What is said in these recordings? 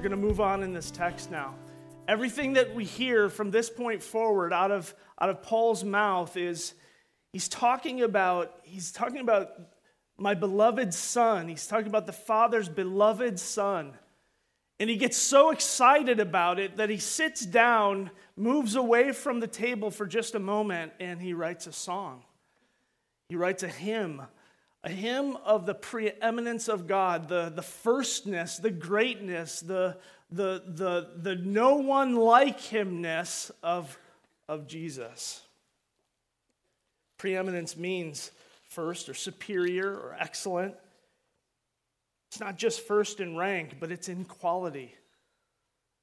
We're going to move on in this text now. Everything that we hear from this point forward out of, out of Paul's mouth is he's talking about he's talking about my beloved son. He's talking about the father's beloved son. And he gets so excited about it that he sits down, moves away from the table for just a moment, and he writes a song. He writes a hymn a hymn of the preeminence of God, the, the firstness, the greatness, the, the, the, the no one like himness of, of Jesus. Preeminence means first or superior or excellent. It's not just first in rank, but it's in quality.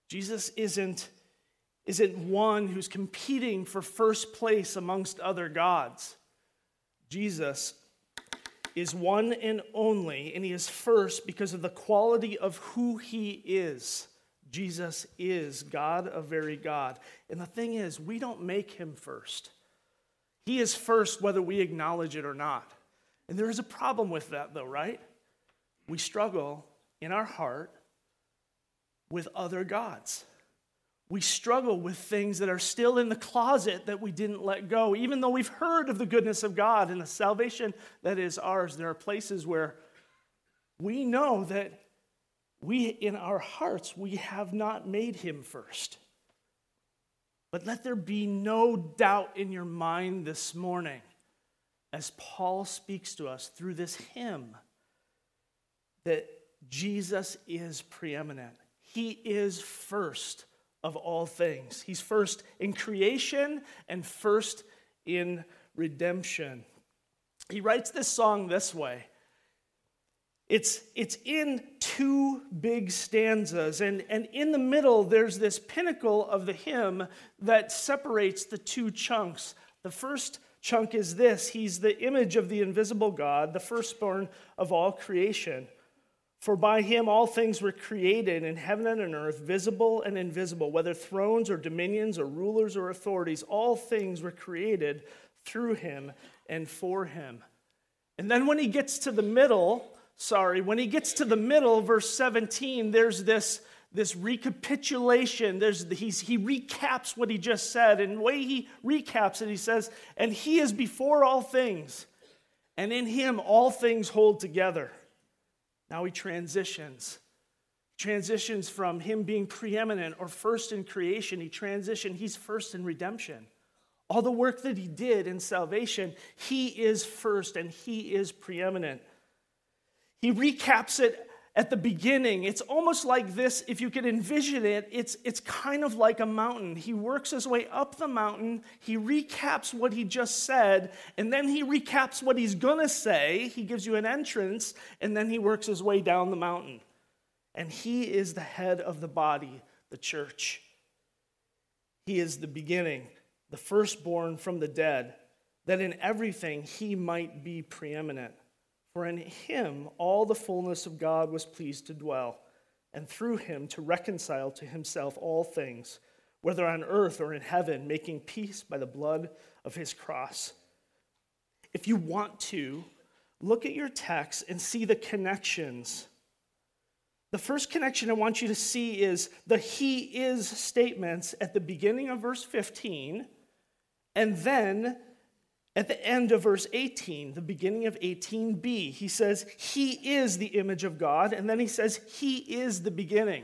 Jesus isn't, isn't one who's competing for first place amongst other gods. Jesus is one and only, and he is first because of the quality of who he is. Jesus is God a very God. And the thing is, we don't make him first. He is first whether we acknowledge it or not. And there is a problem with that, though, right? We struggle in our heart with other gods we struggle with things that are still in the closet that we didn't let go. Even though we've heard of the goodness of God and the salvation that is ours, there are places where we know that we, in our hearts, we have not made him first. But let there be no doubt in your mind this morning as Paul speaks to us through this hymn that Jesus is preeminent. He is first of all things. He's first in creation and first in redemption. He writes this song this way. It's, it's in two big stanzas, and, and in the middle, there's this pinnacle of the hymn that separates the two chunks. The first chunk is this He's the image of the invisible God, the firstborn of all creation. For by him all things were created in heaven and on earth, visible and invisible, whether thrones or dominions or rulers or authorities, all things were created through him and for him. And then when he gets to the middle, sorry, when he gets to the middle, verse 17, there's this, this recapitulation. There's, he's, he recaps what he just said. And the way he recaps it, he says, And he is before all things, and in him all things hold together. Now he transitions. Transitions from him being preeminent or first in creation, he transitioned, he's first in redemption. All the work that he did in salvation, he is first and he is preeminent. He recaps it at the beginning. It's almost like this, if you could envision it, it's, it's kind of like a mountain. He works his way up the mountain, he recaps what he just said, and then he recaps what he's to say. He gives you an entrance, and then he works his way down the mountain. And he is the head of the body, the church. He is the beginning, the firstborn from the dead, that in everything he might be preeminent. For in him all the fullness of God was pleased to dwell, and through him to reconcile to himself all things, whether on earth or in heaven, making peace by the blood of his cross. If you want to, look at your text and see the connections. The first connection I want you to see is the he is statements at the beginning of verse 15, and then at the end of verse 18, the beginning of 18b, he says, He is the image of God, and then he says, He is the beginning.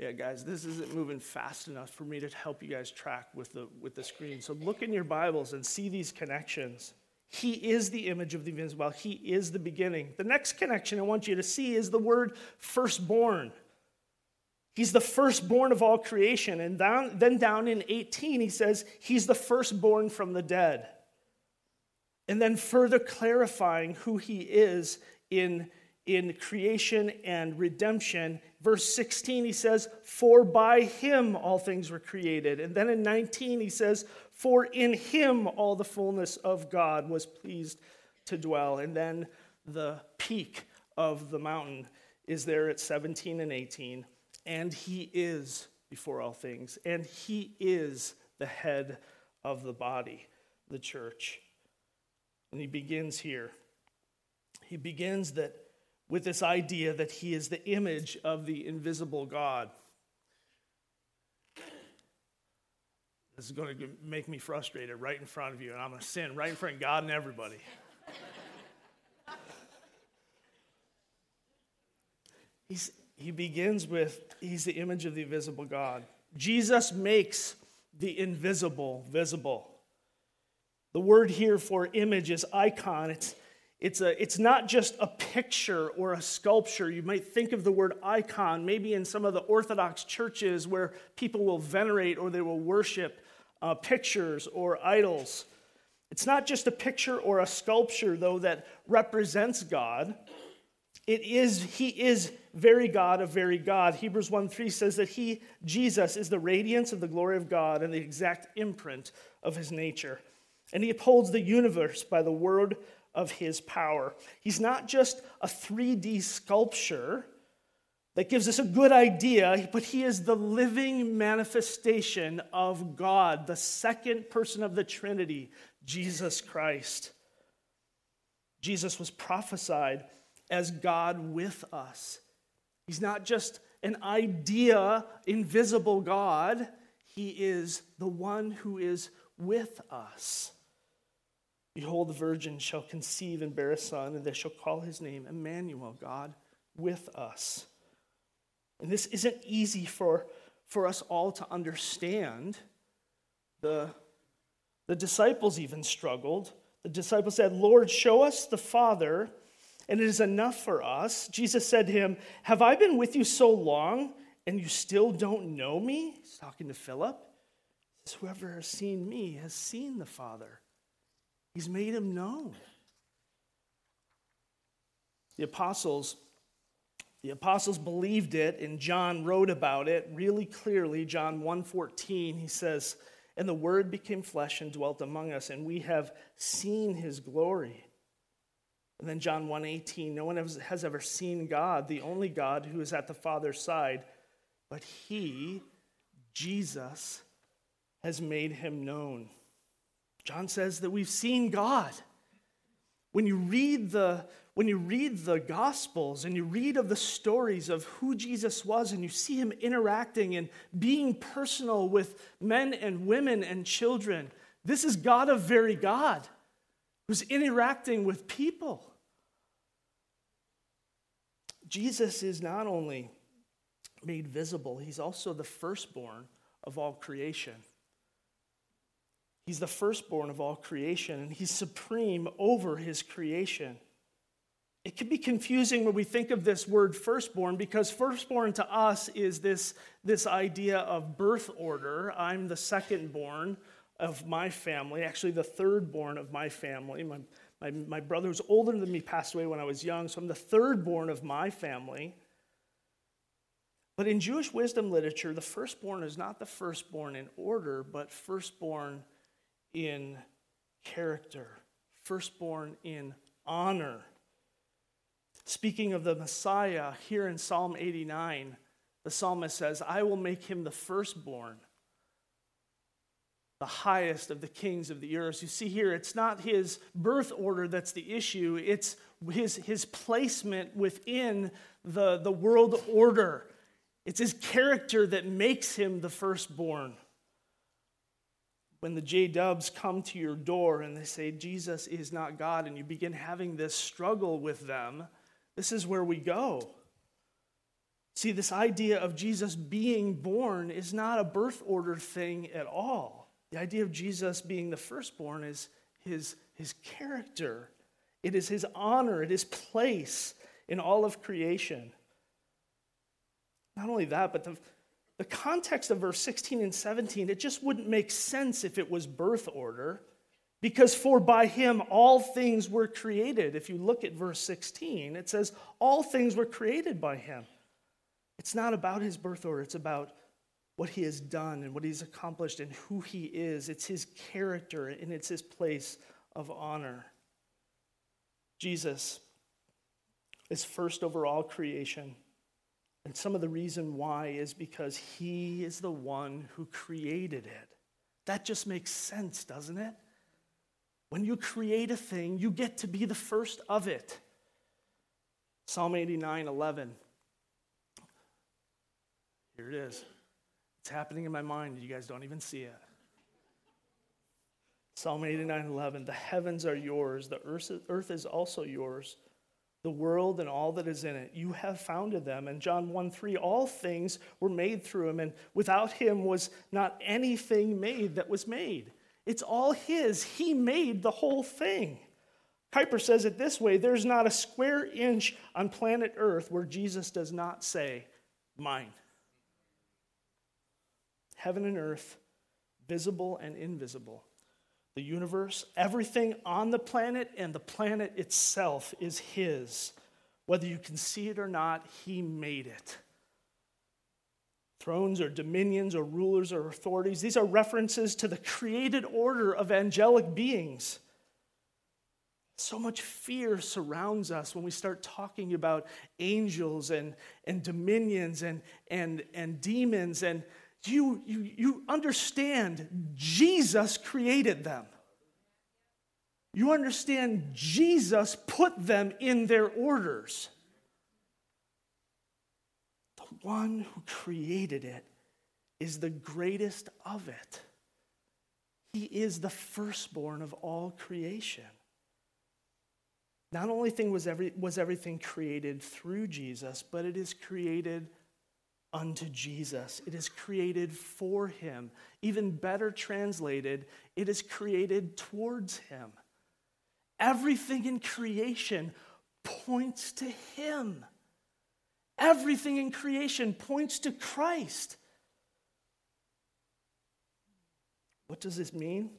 Yeah, guys, this isn't moving fast enough for me to help you guys track with the, with the screen. So look in your Bibles and see these connections. He is the image of the invisible. He is the beginning. The next connection I want you to see is the word firstborn. He's the firstborn of all creation. And down, then down in 18, he says, He's the firstborn from the dead. And then further clarifying who he is in, in creation and redemption. Verse 16, he says, For by him all things were created. And then in 19, he says, For in him all the fullness of God was pleased to dwell. And then the peak of the mountain is there at 17 and 18 and he is before all things, and he is the head of the body, the church. And he begins here. He begins that with this idea that he is the image of the invisible God. This is going to make me frustrated right in front of you, and I'm going to sin right in front of God and everybody. He's, he begins with, He's the image of the invisible God. Jesus makes the invisible visible. The word here for image is icon. It's, it's, a, it's not just a picture or a sculpture. You might think of the word icon maybe in some of the Orthodox churches where people will venerate or they will worship uh, pictures or idols. It's not just a picture or a sculpture, though, that represents God. It is, he is very God of very God. Hebrews 1 3 says that he, Jesus, is the radiance of the glory of God and the exact imprint of his nature. And he upholds the universe by the word of his power. He's not just a 3D sculpture that gives us a good idea, but he is the living manifestation of God, the second person of the Trinity, Jesus Christ. Jesus was prophesied as God with us. He's not just an idea, invisible God, He is the one who is with us. Behold, the virgin shall conceive and bear a son, and they shall call his name Emmanuel, God with us. And this isn't easy for, for us all to understand. The, the disciples even struggled. The disciples said, Lord, show us the Father, and it is enough for us. Jesus said to him, Have I been with you so long, and you still don't know me? He's talking to Philip. Whoever has seen me has seen the Father. He's made him known. The apostles the apostles believed it and John wrote about it really clearly. John 1:14 he says, "And the word became flesh and dwelt among us and we have seen his glory." And then John 1:18, "No one has ever seen God, the only God who is at the Father's side, but he, Jesus, has made him known." John says that we've seen God. When you read the when you read the gospels and you read of the stories of who Jesus was and you see him interacting and being personal with men and women and children, this is God of very God who's interacting with people. Jesus is not only made visible, he's also the firstborn of all creation. He's the firstborn of all creation, and he's supreme over his creation. It can be confusing when we think of this word firstborn because firstborn to us is this, this idea of birth order. I'm the secondborn of my family, actually, the thirdborn of my family. My, my, my brother was older than me, passed away when I was young, so I'm the third born of my family. But in Jewish wisdom literature, the firstborn is not the firstborn in order, but firstborn in character, firstborn in honor. Speaking of the Messiah, here in Psalm 89, the psalmist says, I will make him the firstborn, the highest of the kings of the earth. You see here, it's not his birth order that's the issue, it's his, his placement within the, the world order. It's his character that makes him the firstborn when the J Dubs come to your door and they say, Jesus is not God, and you begin having this struggle with them, this is where we go. See, this idea of Jesus being born is not a birth order thing at all. The idea of Jesus being the firstborn is his, his character, it is his honor, it is place in all of creation. Not only that, but the the context of verse 16 and 17, it just wouldn't make sense if it was birth order, because for by him all things were created. If you look at verse 16, it says, All things were created by him. It's not about his birth order, it's about what he has done and what he's accomplished and who he is. It's his character and it's his place of honor. Jesus is first over all creation. And some of the reason why is because he is the one who created it. That just makes sense, doesn't it? When you create a thing, you get to be the first of it. Psalm 89 11. Here it is. It's happening in my mind. You guys don't even see it. Psalm 89 11. The heavens are yours, the earth is also yours, the world and all that is in it. You have founded them. And John 1 3. All things were made through him, and without him was not anything made that was made. It's all his. He made the whole thing. Kuyper says it this way there's not a square inch on planet Earth where Jesus does not say, Mine. Heaven and earth, visible and invisible. The universe, everything on the planet and the planet itself is His. Whether you can see it or not, He made it. Thrones or dominions or rulers or authorities, these are references to the created order of angelic beings. So much fear surrounds us when we start talking about angels and, and dominions and, and, and demons. And you, you, you understand Jesus created them. You understand Jesus put them in their orders. The one who created it is the greatest of it. He is the firstborn of all creation. Not only thing was, every, was everything created through Jesus, but it is created unto Jesus. It is created for him. Even better translated, it is created towards him. Everything in creation points to him. Everything in creation points to Christ. What does this mean?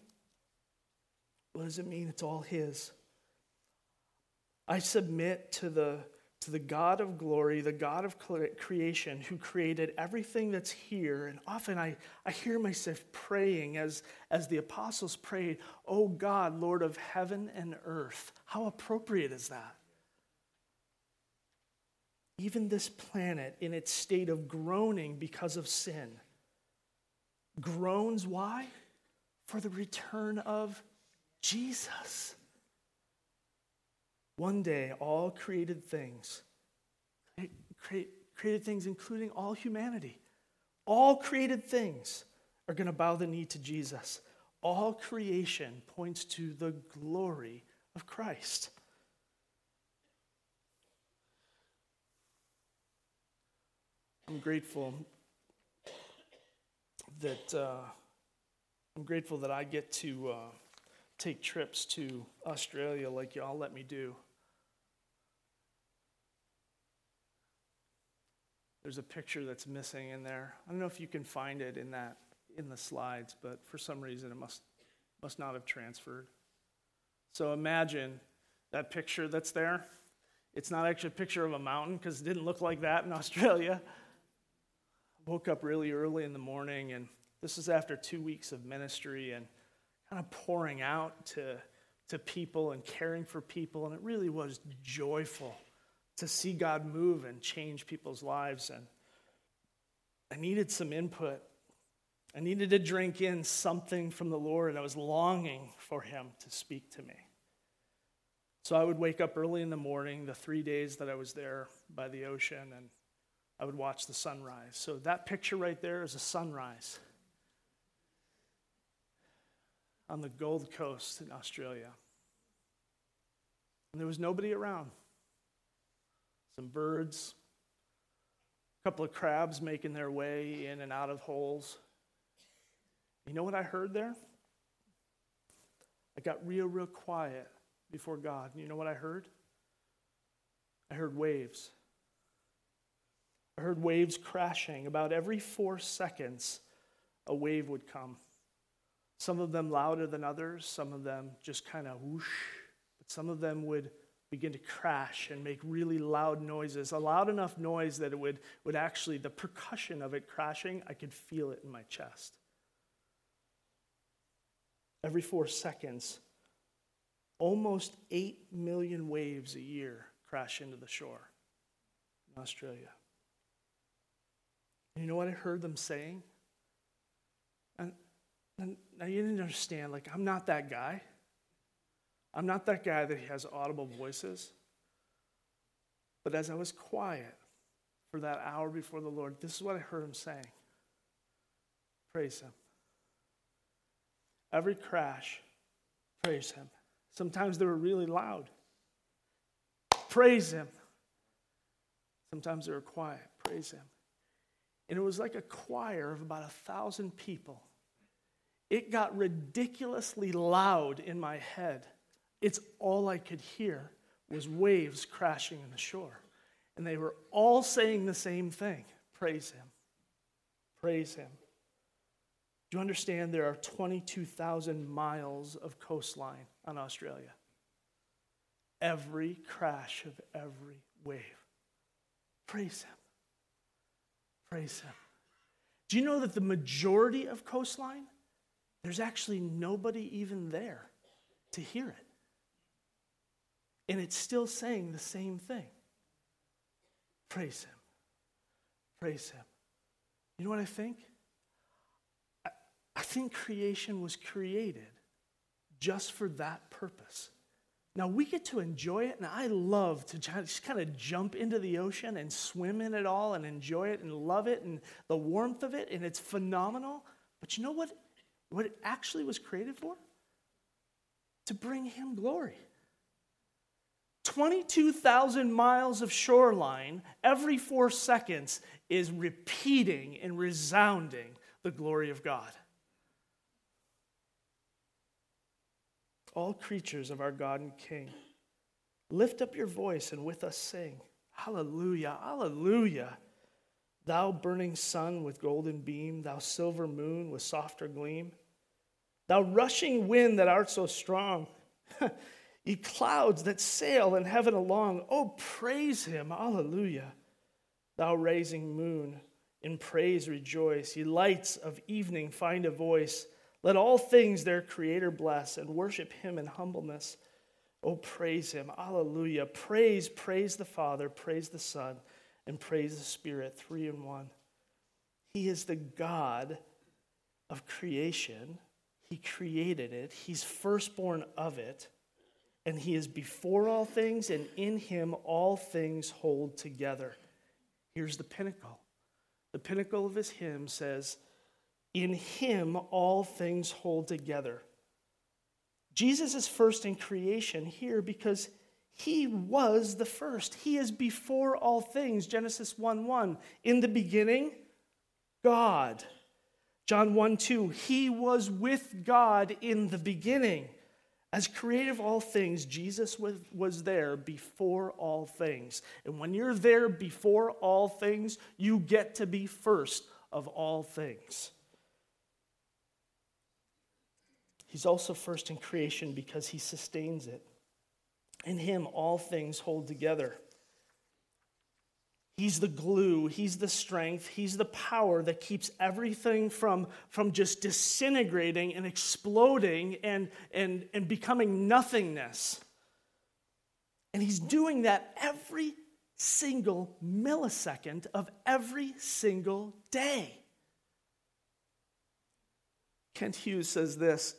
What does it mean? It's all his. I submit to the, to the God of glory, the God of creation, who created everything that's here. And often I, I hear myself praying as, as the apostles prayed, Oh God, Lord of heaven and earth. How appropriate is that? Even this planet in its state of groaning because of sin. Groans, why? For the return of Jesus. One day, all created things, created things including all humanity, all created things are going to bow the knee to Jesus. All creation points to the glory of Christ. I'm grateful that uh, I'm grateful that I get to uh, take trips to Australia like y'all let me do. There's a picture that's missing in there. I don't know if you can find it in that in the slides, but for some reason it must must not have transferred. So imagine that picture that's there. It's not actually a picture of a mountain because it didn't look like that in Australia. I woke up really early in the morning, and this is after two weeks of ministry and kind of pouring out to, to people and caring for people, and it really was joyful to see God move and change people's lives. And I needed some input. I needed to drink in something from the Lord, and I was longing for Him to speak to me. So I would wake up early in the morning, the three days that I was there by the ocean, and I would watch the sunrise. So that picture right there is a sunrise on the Gold Coast in Australia. And there was nobody around some birds, a couple of crabs making their way in and out of holes. You know what I heard there? I got real, real quiet before God. You know what I heard? I heard waves. I heard waves crashing. About every four seconds, a wave would come. Some of them louder than others, some of them just kind of whoosh, but some of them would begin to crash and make really loud noises, a loud enough noise that it would, would actually, the percussion of it crashing, I could feel it in my chest. Every four seconds, almost 8 million waves a year crash into the shore in Australia. You know what I heard them saying? And, and now you didn't understand, like, I'm not that guy. I'm not that guy that has audible voices. But as I was quiet for that hour before the Lord, this is what I heard him saying Praise him. Every crash, praise him. Sometimes they were really loud. Praise him. Sometimes they were quiet. Praise him. And it was like a choir of about a thousand people. It got ridiculously loud in my head. It's all I could hear was waves crashing on the shore. And they were all saying the same thing praise him. Praise him. Do you understand there are 22,000 miles of coastline on Australia? Every crash of every wave. Praise him. Praise him. Do you know that the majority of coastline, there's actually nobody even there to hear it? And it's still saying the same thing. Praise Him. Praise Him. You know what I think? I, think creation was created just for that purpose. Now we get to enjoy it, and I love to just kind of jump into the ocean and swim in it all and enjoy it and love it and the warmth of it, and it's phenomenal. But you know what, what it actually was created for? To bring Him glory. 22,000 miles of shoreline every four seconds is repeating and resounding the glory of God. All creatures of our God and King, lift up your voice and with us sing. Hallelujah, hallelujah. Thou burning sun with golden beam, thou silver moon with softer gleam, thou rushing wind that art so strong. ye clouds that sail in heaven along. Oh, praise him. Hallelujah. Thou raising moon, in praise rejoice. Ye lights of evening, find a voice. Let all things their Creator bless and worship him in humbleness. Oh, praise him. Hallelujah. Praise, praise the Father, praise the Son, and praise the Spirit, three in one. He is the God of creation. He created it, He's firstborn of it and he is before all things, and in him all things hold together. Here's the pinnacle. The pinnacle of his hymn says, In him all things hold together. Jesus is first in creation here because he was the first. He is before all things. Genesis 1 1. In the beginning, God. John 1 2. He was with God in the beginning. As creator of all things, Jesus was, was there before all things. And when you're there before all things, you get to be first of all things. He's also first in creation because he sustains it. In him, all things hold together. He's the glue, He's the strength, He's the power that keeps everything from, from just disintegrating and exploding and, and, and becoming nothingness. And He's doing that every single millisecond of every single day. Kent Hughes says this.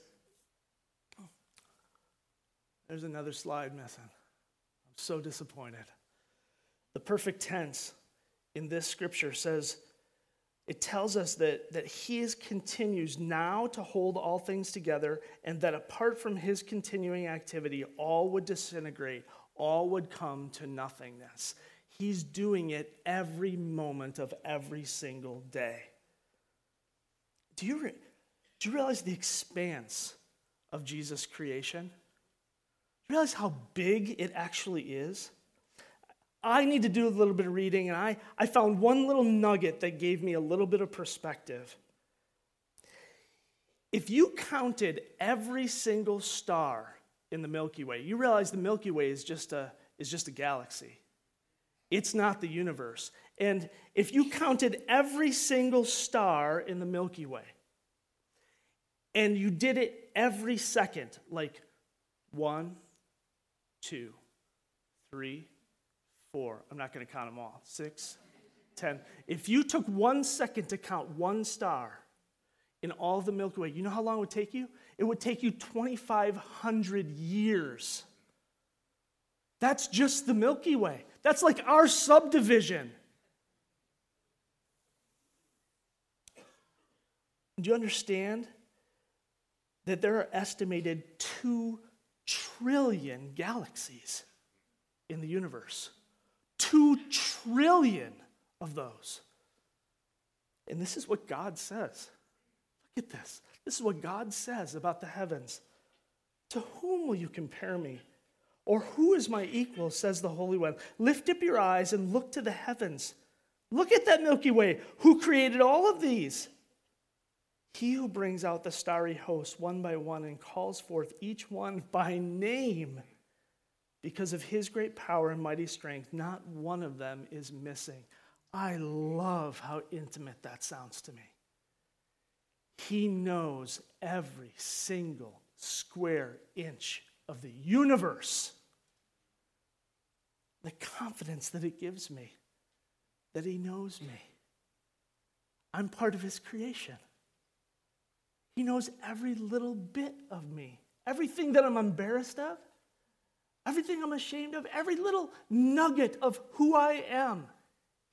There's another slide missing. I'm so disappointed. The perfect tense in this scripture says, it tells us that, that he is, continues now to hold all things together, and that apart from his continuing activity, all would disintegrate, all would come to nothingness. He's doing it every moment of every single day. Do you, re- do you realize the expanse of Jesus' creation? Do you realize how big it actually is? I need to do a little bit of reading, and I, I found one little nugget that gave me a little bit of perspective. If you counted every single star in the Milky Way, you realize the Milky Way is just a, is just a galaxy. It's not the universe. And if you counted every single star in the Milky Way, and you did it every second, like one, two, three, four. I'm not going to count them all. Six, ten. If you took one second to count one star in all the Milky Way, you know how long it would take you? It would take you 2,500 years. That's just the Milky Way. That's like our subdivision. Do you understand that there are estimated 2 trillion galaxies in the universe? 2 trillion of those. And this is what God says. Look at this. This is what God says about the heavens. To whom will you compare me? Or who is my equal, says the Holy One? Lift up your eyes and look to the heavens. Look at that Milky Way. Who created all of these? He who brings out the starry host one by one and calls forth each one by name. Because of his great power and mighty strength, not one of them is missing. I love how intimate that sounds to me. He knows every single square inch of the universe. The confidence that it gives me that He knows me. I'm part of His creation. He knows every little bit of me, everything that I'm embarrassed of, everything I'm ashamed of, every little nugget of who I am.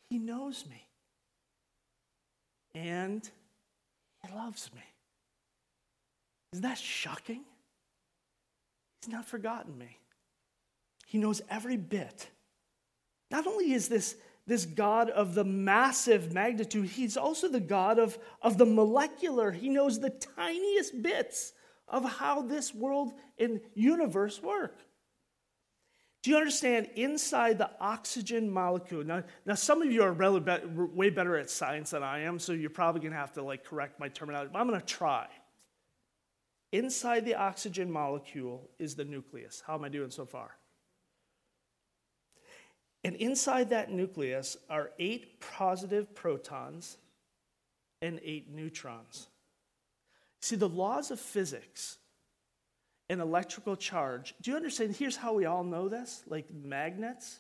He knows me. And He loves me. Isn't that shocking? He's not forgotten me. He knows every bit. Not only is this, this God of the massive magnitude, he's also the God of, of the molecular. He knows the tiniest bits of how this world and universe work. Do you understand? Inside the oxygen molecule, now, now some of you are really be, way better at science than I am, so you're probably going to have to like correct my terminology, but I'm going to try. Inside the oxygen molecule is the nucleus. How am I doing so far? And inside that nucleus are eight positive protons and eight neutrons. See, the laws of physics and electrical charge, do you understand? Here's how we all know this like magnets.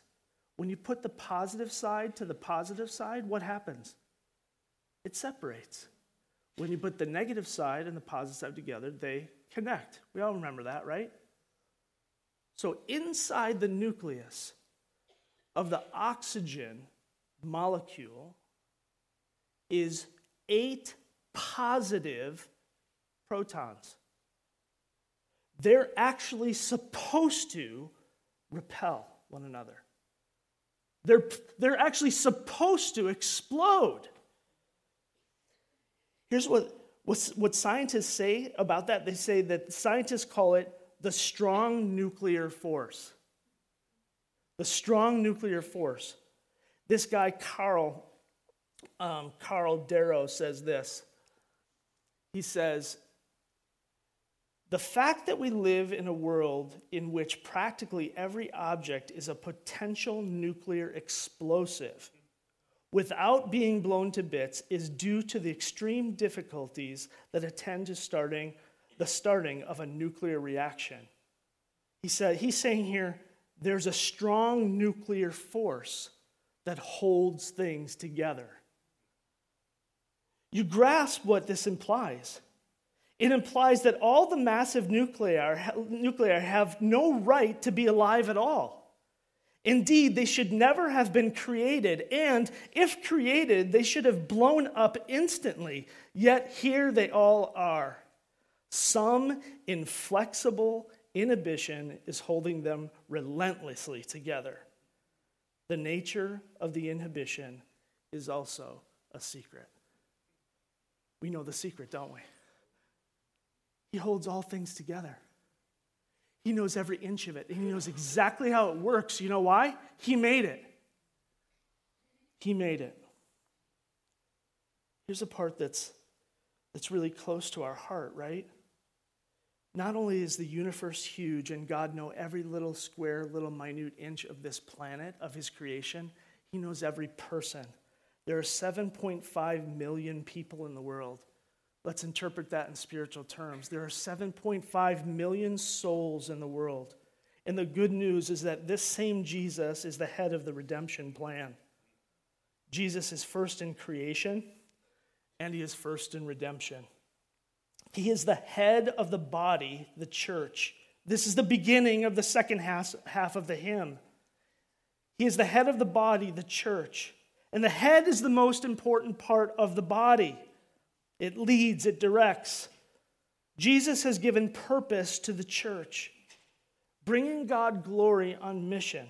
When you put the positive side to the positive side, what happens? It separates. When you put the negative side and the positive side together, they connect. We all remember that, right? So, inside the nucleus of the oxygen molecule is eight positive protons. They're actually supposed to repel one another. They're, they're actually supposed to explode. Here's what, what, what scientists say about that they say that scientists call it the strong nuclear force. The strong nuclear force. This guy, Carl, um, Karl Darrow, says this. He says, the fact that we live in a world in which practically every object is a potential nuclear explosive without being blown to bits is due to the extreme difficulties that attend to starting the starting of a nuclear reaction. He said, he's saying here, there's a strong nuclear force that holds things together. You grasp what this implies. It implies that all the massive nuclei, have no right to be alive at all. Indeed, they should never have been created, and if created, they should have blown up instantly. Yet here they all are. Some inflexible inhibition is holding them relentlessly together. The nature of the inhibition is also a secret. We know the secret, don't we? He holds all things together. He knows every inch of it, He knows exactly how it works. You know why? He made it. He made it. Here's a part that's, that's really close to our heart, right? Not only is the universe huge and God know every little square, little minute inch of this planet, of his creation, he knows every person. There are 7.5 million people in the world. Let's interpret that in spiritual terms. There are 7.5 million souls in the world. And the good news is that this same Jesus is the head of the redemption plan. Jesus is first in creation, and he is first in redemption. He is the head of the body, the church. This is the beginning of the second half, of the hymn. He is the head of the body, the church. And the head is the most important part of the body. It leads, it directs. Jesus has given purpose to the church, bringing God glory on mission.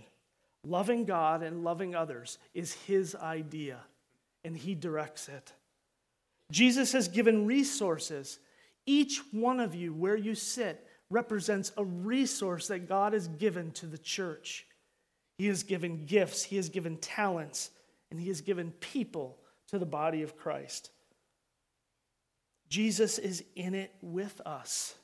Loving God and loving others is his idea, and he directs it. Jesus has given resources. Each one of you, where you sit, represents a resource that God has given to the church. He has given gifts, He has given talents, and He has given people to the body of Christ. Jesus is in it with us.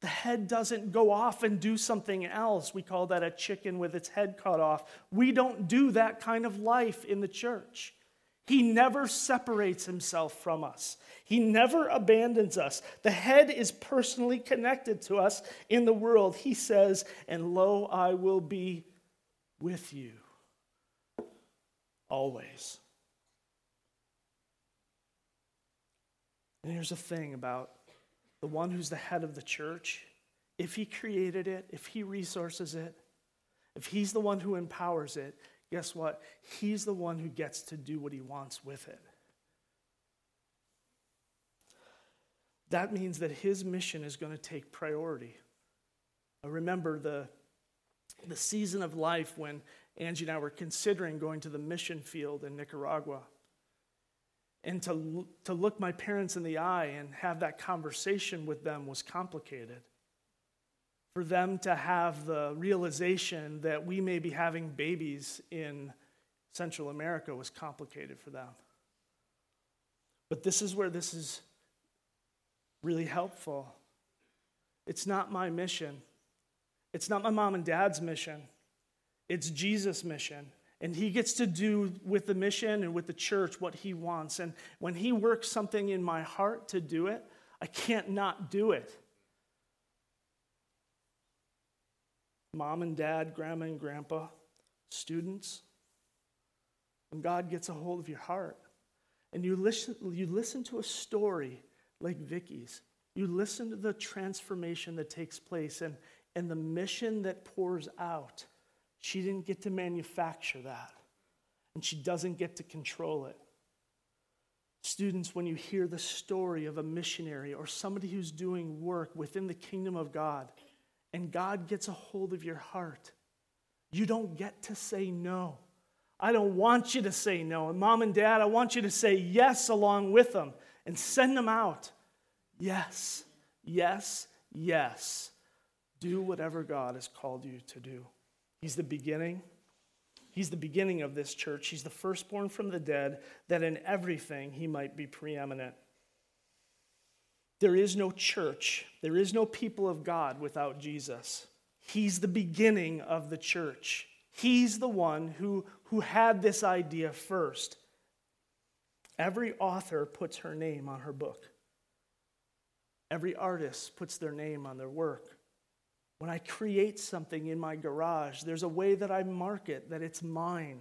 The head doesn't go off and do something else. We call that a chicken with its head cut off. We don't do that kind of life in the church. He never separates himself from us. He never abandons us. The head is personally connected to us in the world. He says, And lo, I will be with you always. And here's the thing about the one who's the head of the church if he created it, if he resources it, if he's the one who empowers it, guess what? He's the one who gets to do what he wants with it. That means that his mission is going to take priority. I remember the, the season of life when Angie and I were considering going to the mission field in Nicaragua. And to, to look my parents in the eye and have that conversation with them was complicated. For them to have the realization that we may be having babies in Central America was complicated for them. But this is where this is really helpful. It's not my mission, it's not my mom and dad's mission, it's Jesus' mission. And he gets to do with the mission and with the church what he wants. And when he works something in my heart to do it, I can't not do it. Mom and dad, grandma and grandpa, students, when God gets a hold of your heart and you listen, you listen to a story like Vicky's, you listen to the transformation that takes place and, and the mission that pours out she didn't get to manufacture that, and she doesn't get to control it. Students, when you hear the story of a missionary or somebody who's doing work within the kingdom of God, and God gets a hold of your heart, you don't get to say no. I don't want you to say no. And mom and dad, I want you to say yes along with them and send them out. Yes, yes, yes. Do whatever God has called you to do. He's the beginning. He's the beginning of this church. He's the firstborn from the dead, that in everything he might be preeminent. There is no church, there is no people of God without Jesus. He's the beginning of the church. He's the one who, who had this idea first. Every author puts her name on her book. Every artist puts their name on their work. When I create something in my garage, there's a way that I mark it that it's mine.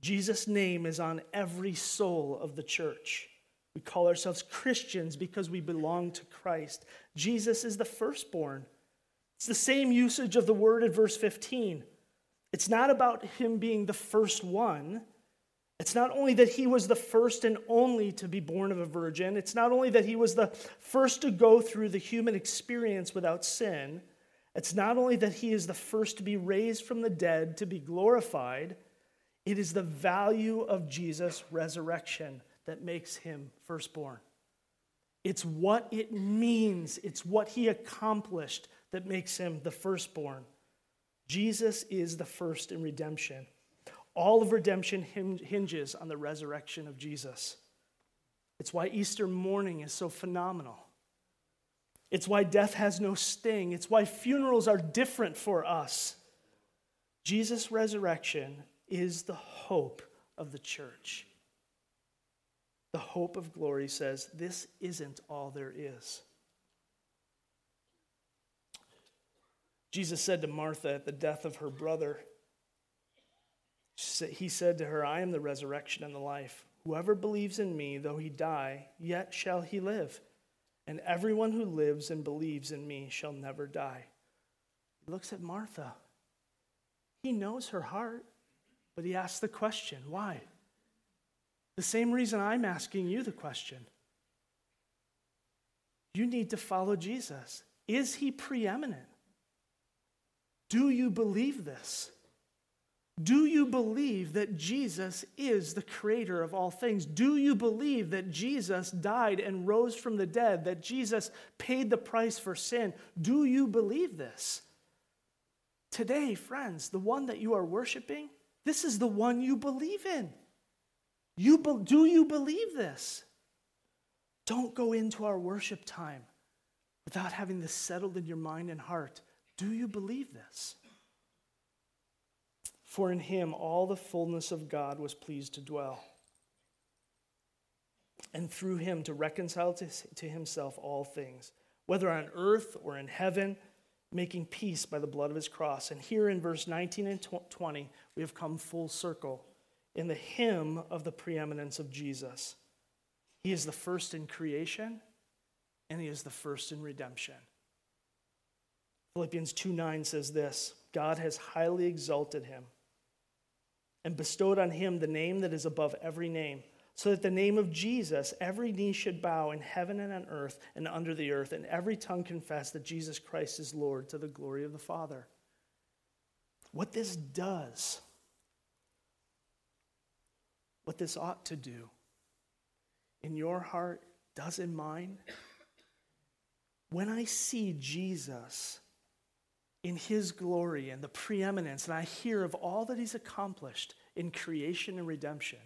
Jesus' name is on every soul of the church. We call ourselves Christians because we belong to Christ. Jesus is the firstborn. It's the same usage of the word in verse 15. It's not about him being the first one. It's not only that he was the first and only to be born of a virgin. It's not only that he was the first to go through the human experience without sin. It's not only that he is the first to be raised from the dead to be glorified, it is the value of Jesus' resurrection that makes him firstborn. It's what it means, it's what he accomplished that makes him the firstborn. Jesus is the first in redemption. All of redemption hinges on the resurrection of Jesus. It's why Easter morning is so phenomenal. It's why death has no sting. It's why funerals are different for us. Jesus' resurrection is the hope of the church. The hope of glory says this isn't all there is. Jesus said to Martha at the death of her brother, He said to her, I am the resurrection and the life. Whoever believes in me, though he die, yet shall he live and everyone who lives and believes in me shall never die. He looks at Martha. He knows her heart. But he asks the question why? The same reason I'm asking you the question. You need to follow Jesus. Is he preeminent? Do you believe this? Do you believe that Jesus is the creator of all things? Do you believe that Jesus died and rose from the dead, that Jesus paid the price for sin? Do you believe this? Today, friends, the one that you are worshiping, this is the one you believe in. You be, do you believe this? Don't go into our worship time without having this settled in your mind and heart. Do you believe this? For in him all the fullness of God was pleased to dwell, and through him to reconcile to, himself all things, whether on earth or in heaven, making peace by the blood of his cross. And here in verse 19 and 20, we have come full circle in the hymn of the preeminence of Jesus. He is the first in creation, and he is the first in redemption. Philippians 2 9 says this God has highly exalted him and bestowed on him the name that is above every name, so that the name of Jesus every knee should bow in heaven and on earth and under the earth, and every tongue confess that Jesus Christ is Lord to the glory of the Father. What this does, what this ought to do in your heart, does in mine, when I see Jesus in his glory and the preeminence, and I hear of all that he's accomplished in creation and redemption,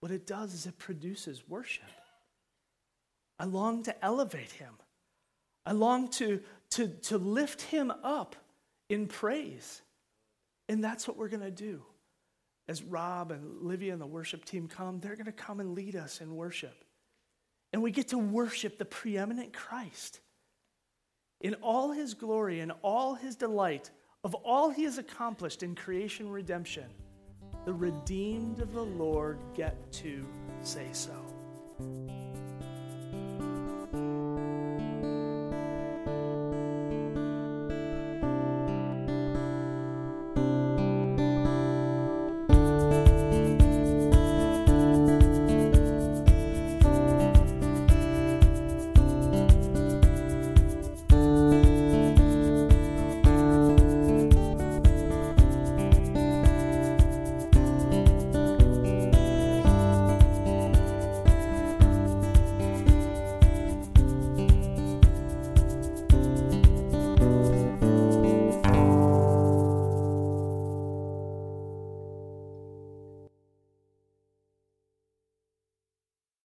what it does is it produces worship. I long to elevate him. I long to, to, to lift him up in praise. And that's what we're going to do. As Rob and Livia and the worship team come, they're going to come and lead us in worship. And we get to worship the preeminent Christ in all his glory and all his delight of all he has accomplished in creation redemption, the redeemed of the Lord get to say so.